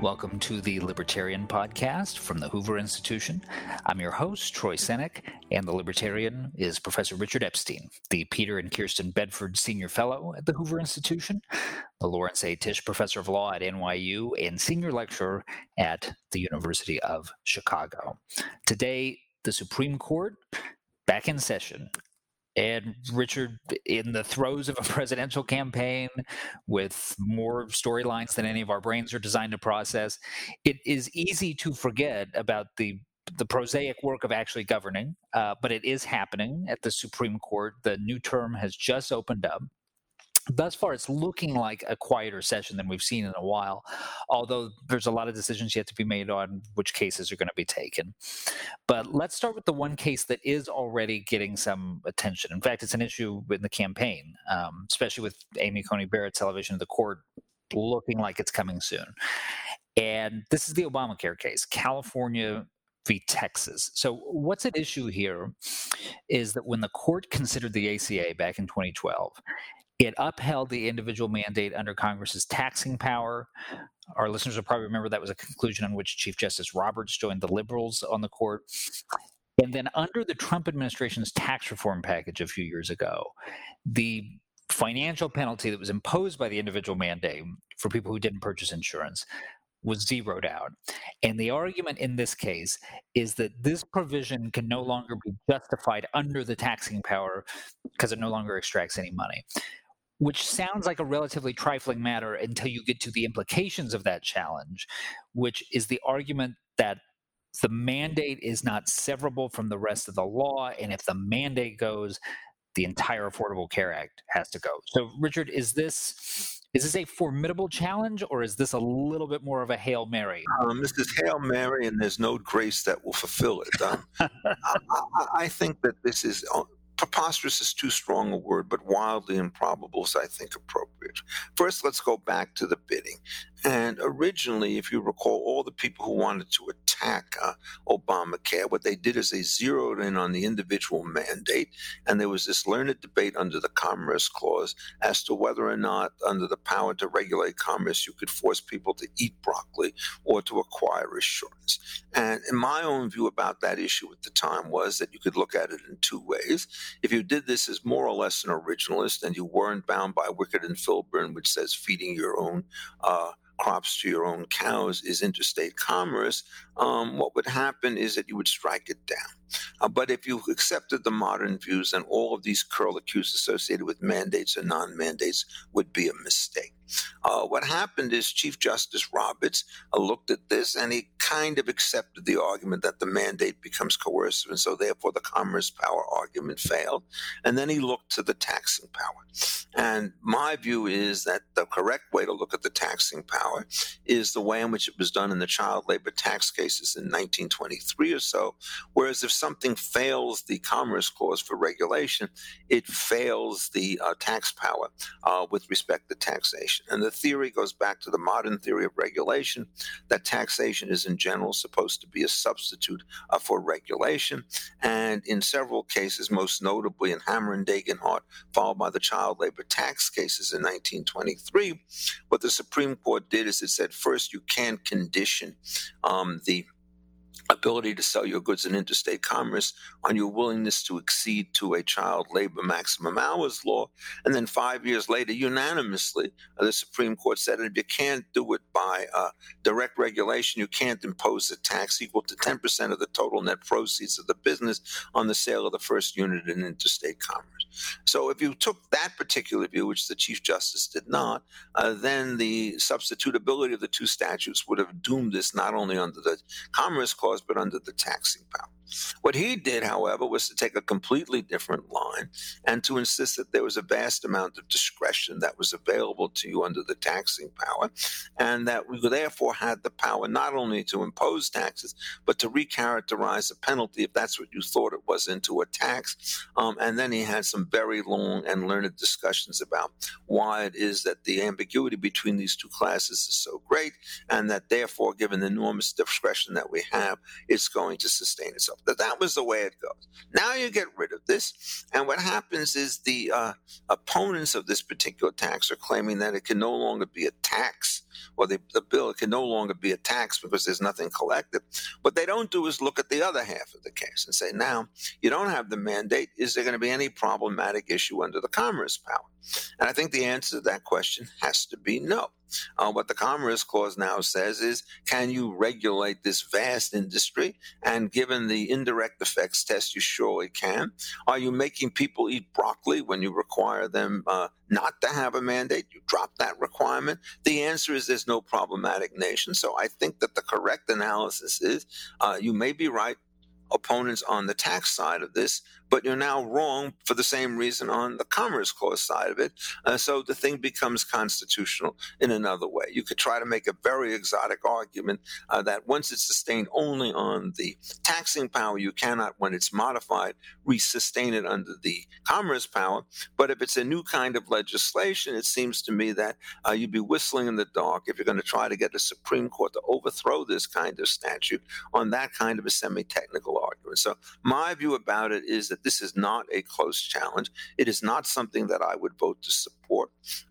Welcome to the Libertarian Podcast from the Hoover Institution. I'm your host, Troy Senik, and the Libertarian is Professor Richard Epstein, the Peter and Kirsten Bedford Senior Fellow at the Hoover Institution, the Lawrence A. Tisch Professor of Law at NYU, and Senior Lecturer at the University of Chicago. Today, the Supreme Court back in session and Richard, in the throes of a presidential campaign with more storylines than any of our brains are designed to process, it is easy to forget about the the prosaic work of actually governing, uh, but it is happening at the Supreme Court. The new term has just opened up thus far it's looking like a quieter session than we've seen in a while although there's a lot of decisions yet to be made on which cases are going to be taken but let's start with the one case that is already getting some attention in fact it's an issue in the campaign um, especially with amy coney barrett's elevation to the court looking like it's coming soon and this is the obamacare case california v. Texas. So, what's at issue here is that when the court considered the ACA back in 2012, it upheld the individual mandate under Congress's taxing power. Our listeners will probably remember that was a conclusion on which Chief Justice Roberts joined the liberals on the court. And then, under the Trump administration's tax reform package a few years ago, the financial penalty that was imposed by the individual mandate for people who didn't purchase insurance was zeroed out. And the argument in this case is that this provision can no longer be justified under the taxing power because it no longer extracts any money which sounds like a relatively trifling matter until you get to the implications of that challenge, which is the argument that the mandate is not severable from the rest of the law. And if the mandate goes, the entire Affordable Care Act has to go. So, Richard, is this is this a formidable challenge, or is this a little bit more of a hail mary? Um, this is hail mary, and there's no grace that will fulfill it. Um, I, I, think that this is uh, preposterous is too strong a word, but wildly improbable is, I think, appropriate. First, let's go back to the bidding. And originally, if you recall, all the people who wanted to attack uh, Obamacare, what they did is they zeroed in on the individual mandate, and there was this learned debate under the Commerce Clause as to whether or not, under the power to regulate commerce, you could force people to eat broccoli or to acquire insurance. And in my own view about that issue at the time was that you could look at it in two ways. If you did this as more or less an originalist and you weren't bound by Wickard and Filburn, which says feeding your own uh, crops to your own cows is interstate commerce, um, what would happen is that you would strike it down. Uh, but if you accepted the modern views, then all of these curlicues associated with mandates and non mandates would be a mistake. Uh, what happened is Chief Justice Roberts uh, looked at this and he kind of accepted the argument that the mandate becomes coercive, and so therefore the commerce power argument failed. And then he looked to the taxing power. And my view is that the correct way to look at the taxing power is the way in which it was done in the child labor tax cases in 1923 or so. Whereas if something fails the Commerce Clause for regulation, it fails the uh, tax power uh, with respect to taxation. And the theory goes back to the modern theory of regulation that taxation is in general supposed to be a substitute uh, for regulation. And in several cases, most notably in Hammer and Dagenhart, followed by the child labor tax cases in 1923, what the Supreme Court did is it said first you can't condition um, the ability to sell your goods in interstate commerce on your willingness to accede to a child labor maximum hours law. And then five years later, unanimously, uh, the Supreme Court said if you can't do it by uh, direct regulation, you can't impose a tax equal to 10% of the total net proceeds of the business on the sale of the first unit in interstate commerce. So if you took that particular view, which the Chief Justice did not, uh, then the substitutability of the two statutes would have doomed this not only under the Commerce Clause, but under the taxing power. What he did, however, was to take a completely different line and to insist that there was a vast amount of discretion that was available to you under the taxing power, and that we therefore had the power not only to impose taxes, but to recharacterize a penalty if that's what you thought it was into a tax. Um, and then he had some very long and learned discussions about why it is that the ambiguity between these two classes is so great, and that therefore, given the enormous discretion that we have, it's going to sustain itself. That that was the way it goes. Now you get rid of this, and what happens is the uh, opponents of this particular tax are claiming that it can no longer be a tax, or the, the bill can no longer be a tax because there's nothing collected. What they don't do is look at the other half of the case and say, now you don't have the mandate. Is there going to be any problematic issue under the Commerce Power? And I think the answer to that question has to be no. Uh, what the Commerce Clause now says is can you regulate this vast industry? And given the indirect effects test, you surely can. Are you making people eat broccoli when you require them uh, not to have a mandate? You drop that requirement. The answer is there's no problematic nation. So I think that the correct analysis is uh, you may be right opponents on the tax side of this, but you're now wrong for the same reason on the Commerce Clause side of it. Uh, so the thing becomes constitutional in another way. You could try to make a very exotic argument uh, that once it's sustained only on the taxing power, you cannot, when it's modified, resustain it under the Commerce power. But if it's a new kind of legislation, it seems to me that uh, you'd be whistling in the dark if you're going to try to get the Supreme Court to overthrow this kind of statute on that kind of a semi technical argument. So my view about it is that this is not a close challenge. It is not something that I would vote to support.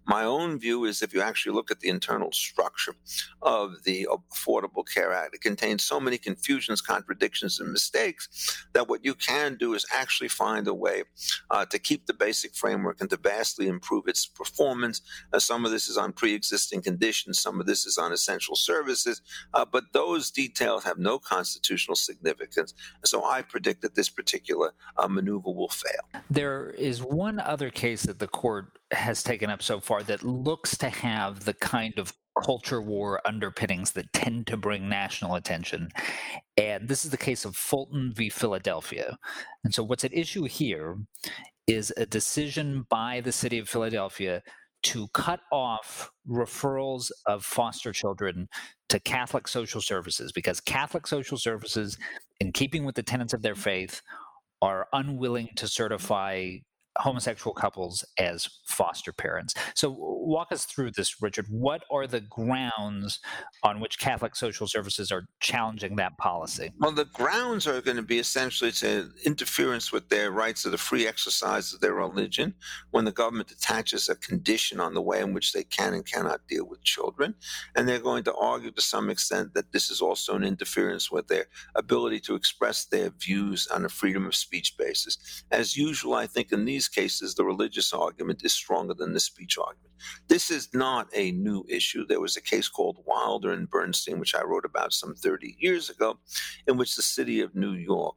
My own view is if you actually look at the internal structure of the Affordable Care Act, it contains so many confusions, contradictions, and mistakes that what you can do is actually find a way uh, to keep the basic framework and to vastly improve its performance. Uh, some of this is on pre existing conditions, some of this is on essential services, uh, but those details have no constitutional significance. So I predict that this particular um, maneuver will fail. There is one other case that the court has taken up so far that looks to have the kind of culture war underpinnings that tend to bring national attention. And this is the case of Fulton v. Philadelphia. And so, what's at issue here is a decision by the city of Philadelphia to cut off referrals of foster children to Catholic social services because Catholic social services, in keeping with the tenets of their faith, are unwilling to certify homosexual couples as foster parents. So, walk us through this, Richard. What are the grounds on which Catholic social services are challenging that policy? Well, the grounds are going to be essentially to interference with their rights of the free exercise of their religion when the government attaches a condition on the way in which they can and cannot deal with children. And they're going to argue to some extent that this is also an interference with their ability to express their views on a freedom of speech basis. As usual, I think in these cases, the religious argument is stronger than the speech argument. This is not a new issue. There was a case called Wilder and Bernstein, which I wrote about some 30 years ago, in which the city of New York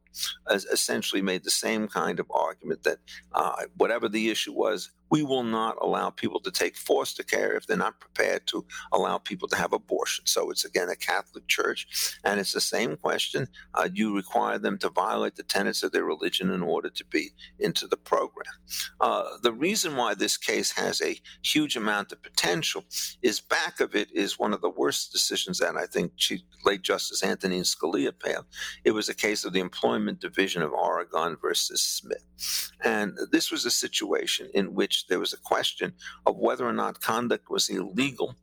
essentially made the same kind of argument that uh, whatever the issue was, we will not allow people to take foster care if they're not prepared to allow people to have abortion. So it's again a Catholic church, and it's the same question. Uh, you require them to violate the tenets of their religion in order to be into the program. Uh, the reason why this case has a huge amount of potential is back of it is one of the worst decisions that I think Chief, late Justice Antonin Scalia passed. It was a case of the Employment Division of Oregon versus Smith. And this was a situation in which there was a question of whether or not conduct was illegal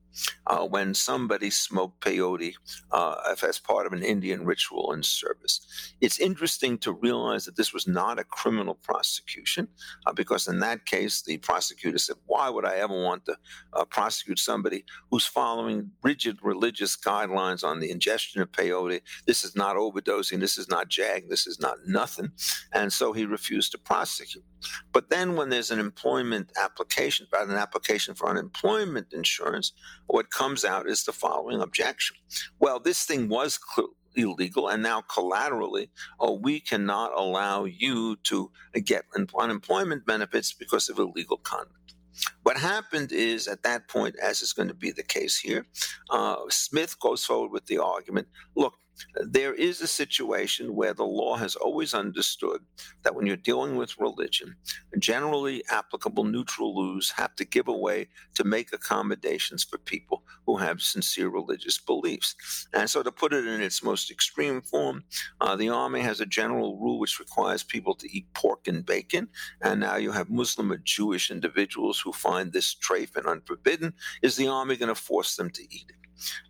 uh, when somebody smoked peyote uh, as part of an Indian ritual and service. It's interesting to realize that this was not a criminal prosecution uh, because in that case, the prosecutor said, Why would I ever want to uh, prosecute somebody who's following rigid religious guidelines on the ingestion of peyote? This is not overdosing, this is not jag, this is not nothing. And so he refused to prosecute. But then when there's an employment application, about an application for unemployment insurance, what comes out is the following objection. Well, this thing was cl- illegal, and now collaterally, oh, we cannot allow you to get unemployment benefits because of illegal conduct. What happened is at that point, as is going to be the case here, uh, Smith goes forward with the argument look, there is a situation where the law has always understood that when you're dealing with religion, generally applicable neutral laws have to give away to make accommodations for people who have sincere religious beliefs. And so, to put it in its most extreme form, uh, the Army has a general rule which requires people to eat pork and bacon. And now you have Muslim or Jewish individuals who find this trafe and unforbidden. Is the Army going to force them to eat it?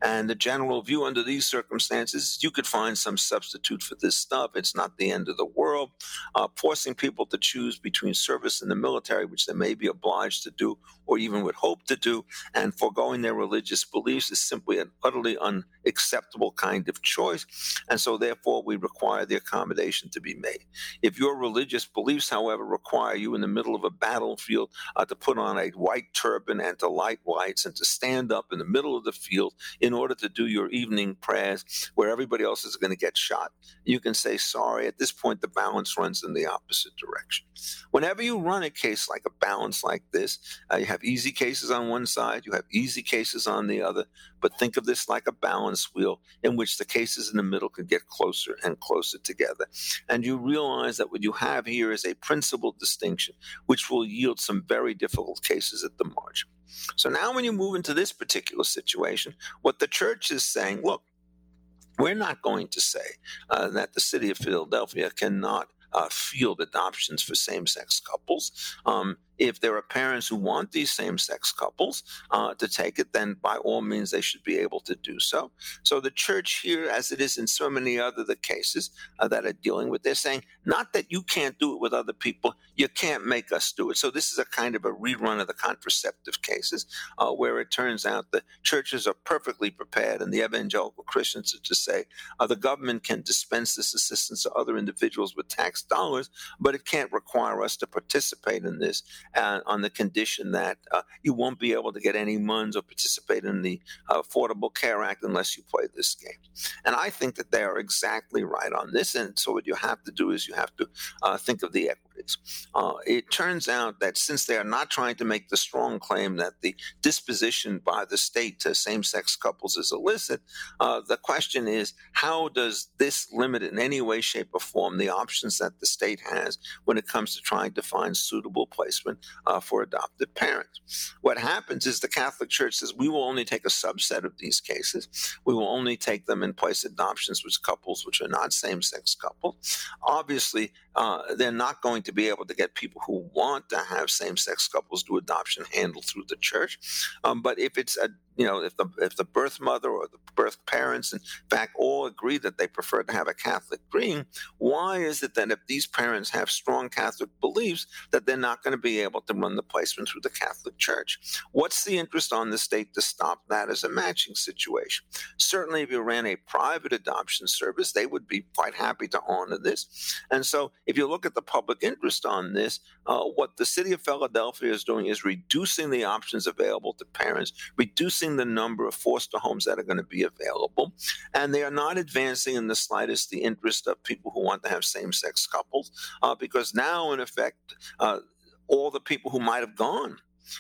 And the general view under these circumstances, is you could find some substitute for this stuff. It's not the end of the world. Uh, forcing people to choose between service in the military, which they may be obliged to do or even would hope to do, and foregoing their religious beliefs is simply an utterly unacceptable kind of choice. And so, therefore, we require the accommodation to be made. If your religious beliefs, however, require you in the middle of a battlefield uh, to put on a white turban and to light lights and to stand up in the middle of the field in order to do your evening prayers where everybody else is going to get shot. You can say, sorry, at this point, the balance runs in the opposite direction. Whenever you run a case like a balance like this, uh, you have easy cases on one side, you have easy cases on the other, but think of this like a balance wheel in which the cases in the middle can get closer and closer together. And you realize that what you have here is a principal distinction, which will yield some very difficult cases at the margin. So now, when you move into this particular situation, what the church is saying, look, we're not going to say uh, that the city of Philadelphia cannot uh, field adoptions for same sex couples. Um, if there are parents who want these same sex couples uh, to take it, then by all means they should be able to do so. So the church here, as it is in so many other the cases uh, that are dealing with, they're saying not that you can't do it with other people, you can't make us do it. So this is a kind of a rerun of the contraceptive cases, uh, where it turns out that churches are perfectly prepared, and the evangelical Christians are to say uh, the government can dispense this assistance to other individuals with tax dollars, but it can't require us to participate in this uh, on the condition that uh, you won't be able to get any funds or participate in the uh, Affordable Care Act unless you play this game. And I think that they are exactly right on this. And so what you have to do is you have to uh, think of the equities. Uh, it turns out that since they are not trying to make the strong claim that the disposition by the state to same-sex couples is illicit, uh, the question is how does this limit in any way, shape, or form the options that the state has when it comes to trying to find suitable placement uh, for adopted parents. What happens is the Catholic Church says we will only take a subset of these cases. We will only take them and place adoptions with couples which are not same sex couples. Obviously, uh, they're not going to be able to get people who want to have same sex couples do adoption handled through the church. Um, but if it's a you know, if the if the birth mother or the birth parents, in fact, all agree that they prefer to have a Catholic green, why is it that if these parents have strong Catholic beliefs, that they're not going to be able to run the placement through the Catholic Church? What's the interest on the state to stop that as a matching situation? Certainly, if you ran a private adoption service, they would be quite happy to honor this. And so, if you look at the public interest on this, uh, what the city of Philadelphia is doing is reducing the options available to parents, reducing the number of foster homes that are going to be available, and they are not advancing in the slightest the interest of people who want to have same sex couples, uh, because now, in effect, uh, all the people who might have gone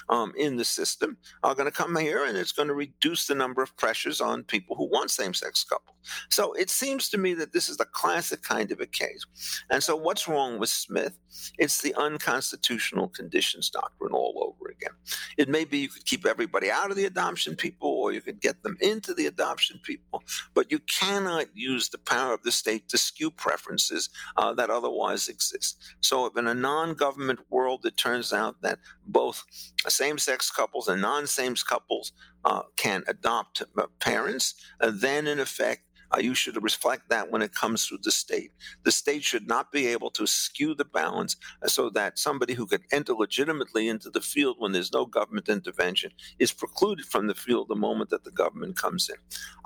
um, in the system are going to come here and it's going to reduce the number of pressures on people who want same sex couples. So it seems to me that this is the classic kind of a case. And so what's wrong with Smith? It's the unconstitutional conditions doctrine all over again. It may be you could keep everybody out of the adoption people or you could get them into the adoption people, but you cannot use the power of the state to skew preferences uh, that otherwise exist. So if in a non government world it turns out that both same sex couples and non same couples uh, can adopt uh, parents, uh, then in effect, uh, you should reflect that when it comes to the state. The state should not be able to skew the balance uh, so that somebody who could enter legitimately into the field when there's no government intervention is precluded from the field the moment that the government comes in.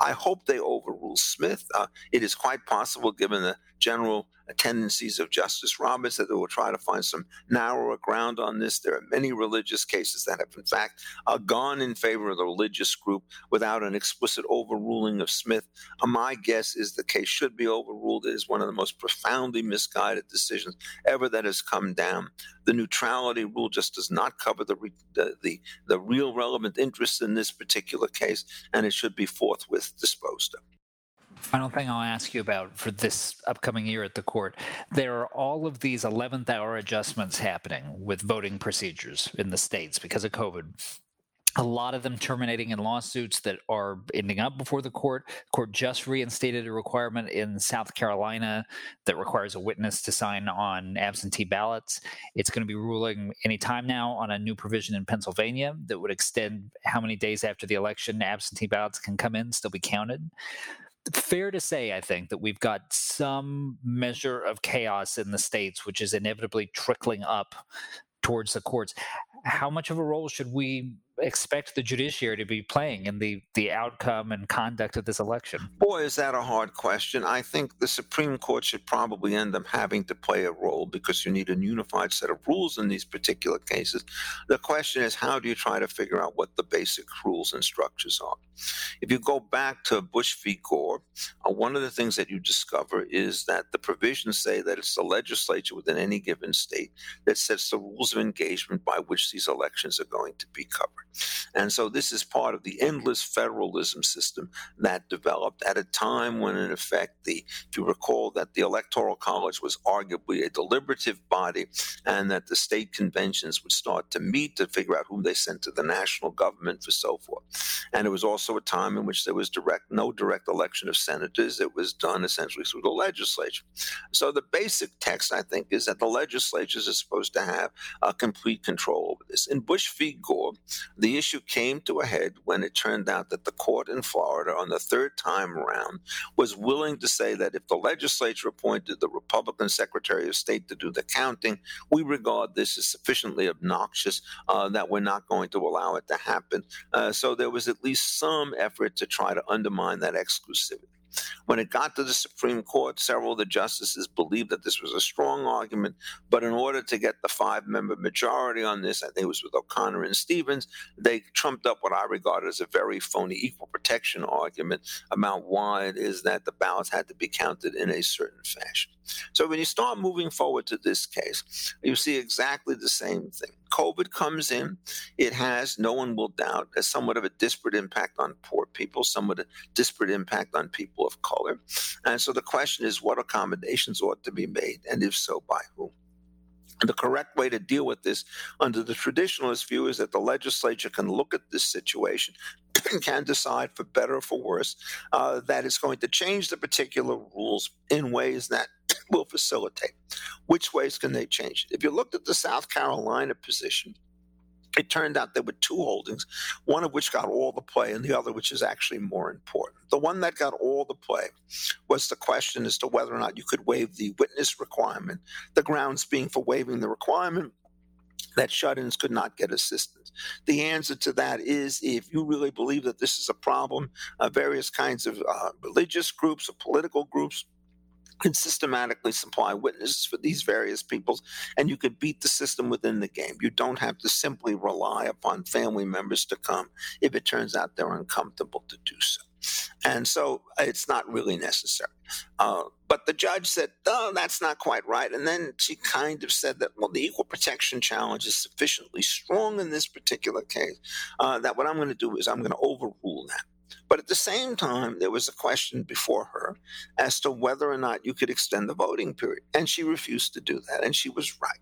I hope they overrule Smith. Uh, it is quite possible, given the general tendencies of Justice Roberts that they will try to find some narrower ground on this. There are many religious cases that have, in fact, uh, gone in favor of the religious group without an explicit overruling of Smith. Uh, my guess is the case should be overruled. It is one of the most profoundly misguided decisions ever that has come down. The neutrality rule just does not cover the, the, the, the real relevant interests in this particular case, and it should be forthwith disposed of. Final thing I'll ask you about for this upcoming year at the court there are all of these 11th hour adjustments happening with voting procedures in the states because of COVID a lot of them terminating in lawsuits that are ending up before the court. The court just reinstated a requirement in South Carolina that requires a witness to sign on absentee ballots. It's going to be ruling anytime now on a new provision in Pennsylvania that would extend how many days after the election absentee ballots can come in, still be counted. Fair to say, I think, that we've got some measure of chaos in the states, which is inevitably trickling up towards the courts. How much of a role should we expect the judiciary to be playing in the the outcome and conduct of this election? Boy, is that a hard question. I think the Supreme Court should probably end up having to play a role because you need a unified set of rules in these particular cases. The question is, how do you try to figure out what the basic rules and structures are? If you go back to Bush v. Gore, uh, one of the things that you discover is that the provisions say that it's the legislature within any given state that sets the rules of engagement by which these elections are going to be covered. And so this is part of the endless federalism system that developed at a time when, in effect, the if you recall that the Electoral College was arguably a deliberative body, and that the state conventions would start to meet to figure out who they sent to the national government for so forth. And it was also a time in which there was direct no direct election of senators. It was done essentially through the legislature. So the basic text, I think, is that the legislatures are supposed to have uh, complete control over this. In Bush v. Gore, the issue came to a head when it turned out that the court in Florida, on the third time around, was willing to say that if the legislature appointed the Republican Secretary of State to do the counting, we regard this as sufficiently obnoxious uh, that we're not going to allow it to happen. Uh, so there was at least some effort to try to undermine that exclusivity. When it got to the Supreme Court, several of the justices believed that this was a strong argument, but in order to get the five member majority on this, I think it was with O'Connor and Stevens, they trumped up what I regard as a very phony equal protection argument about why it is that the ballots had to be counted in a certain fashion. So when you start moving forward to this case, you see exactly the same thing. COVID comes in, it has, no one will doubt, a somewhat of a disparate impact on poor people, somewhat a disparate impact on people of color. And so the question is what accommodations ought to be made, and if so, by whom? The correct way to deal with this under the traditionalist view is that the legislature can look at this situation and can decide for better or for worse uh, that it's going to change the particular rules in ways that will facilitate. Which ways can they change it? If you looked at the South Carolina position, it turned out there were two holdings, one of which got all the play and the other which is actually more important. The one that got all the play was the question as to whether or not you could waive the witness requirement, the grounds being for waiving the requirement that shut ins could not get assistance. The answer to that is if you really believe that this is a problem, uh, various kinds of uh, religious groups or political groups can systematically supply witnesses for these various peoples, and you could beat the system within the game. You don't have to simply rely upon family members to come if it turns out they're uncomfortable to do so. And so it's not really necessary. Uh, but the judge said, oh, that's not quite right. And then she kind of said that, well, the equal protection challenge is sufficiently strong in this particular case uh, that what I'm going to do is I'm going to overrule that. But at the same time, there was a question before her as to whether or not you could extend the voting period. And she refused to do that. And she was right.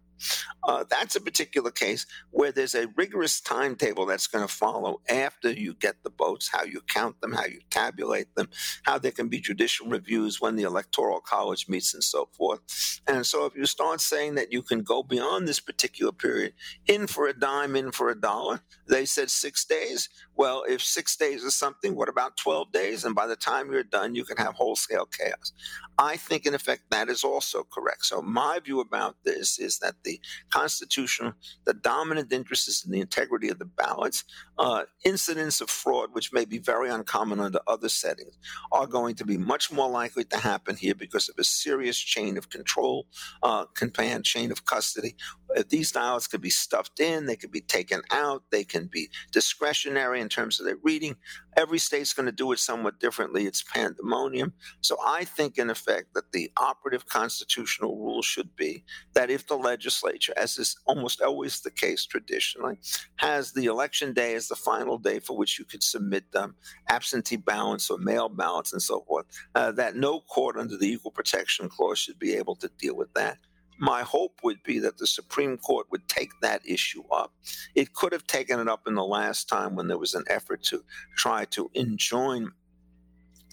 Uh, that's a particular case where there's a rigorous timetable that's going to follow after you get the votes, how you count them, how you tabulate them, how there can be judicial reviews when the Electoral College meets, and so forth. And so, if you start saying that you can go beyond this particular period, in for a dime, in for a dollar, they said six days. Well, if six days is something, what about 12 days? And by the time you're done, you can have wholesale chaos. I think, in effect, that is also correct. So, my view about this is that the constitutional, the dominant interest is in the integrity of the ballots. Uh, incidents of fraud, which may be very uncommon under other settings, are going to be much more likely to happen here because of a serious chain of control, uh, chain of custody, these dialogues could be stuffed in, they could be taken out, they can be discretionary in terms of their reading. Every state's going to do it somewhat differently. It's pandemonium. So I think, in effect, that the operative constitutional rule should be that if the legislature, as is almost always the case traditionally, has the election day as the final day for which you could submit them, absentee ballots or mail ballots and so forth, uh, that no court under the Equal Protection Clause should be able to deal with that my hope would be that the Supreme Court would take that issue up. It could have taken it up in the last time when there was an effort to try to enjoin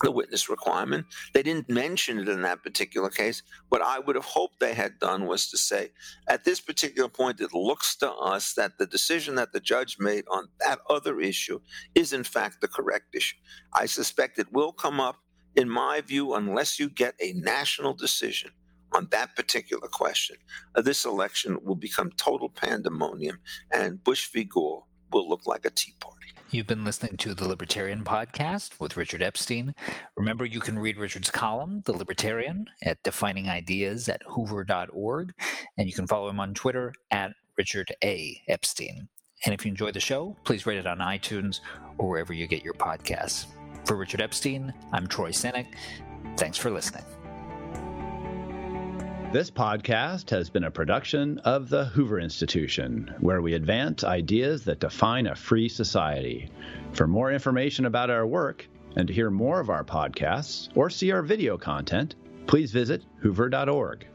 the witness requirement. They didn't mention it in that particular case. What I would have hoped they had done was to say, at this particular point, it looks to us that the decision that the judge made on that other issue is, in fact, the correct issue. I suspect it will come up, in my view, unless you get a national decision on that particular question, uh, this election will become total pandemonium, and Bush v. Gore will look like a tea party. You've been listening to the Libertarian Podcast with Richard Epstein. Remember, you can read Richard's column, The Libertarian, at Defining Ideas at hoover.org, and you can follow him on Twitter at Richard A. Epstein. And if you enjoy the show, please rate it on iTunes or wherever you get your podcasts. For Richard Epstein, I'm Troy Senik. Thanks for listening. This podcast has been a production of the Hoover Institution, where we advance ideas that define a free society. For more information about our work and to hear more of our podcasts or see our video content, please visit hoover.org.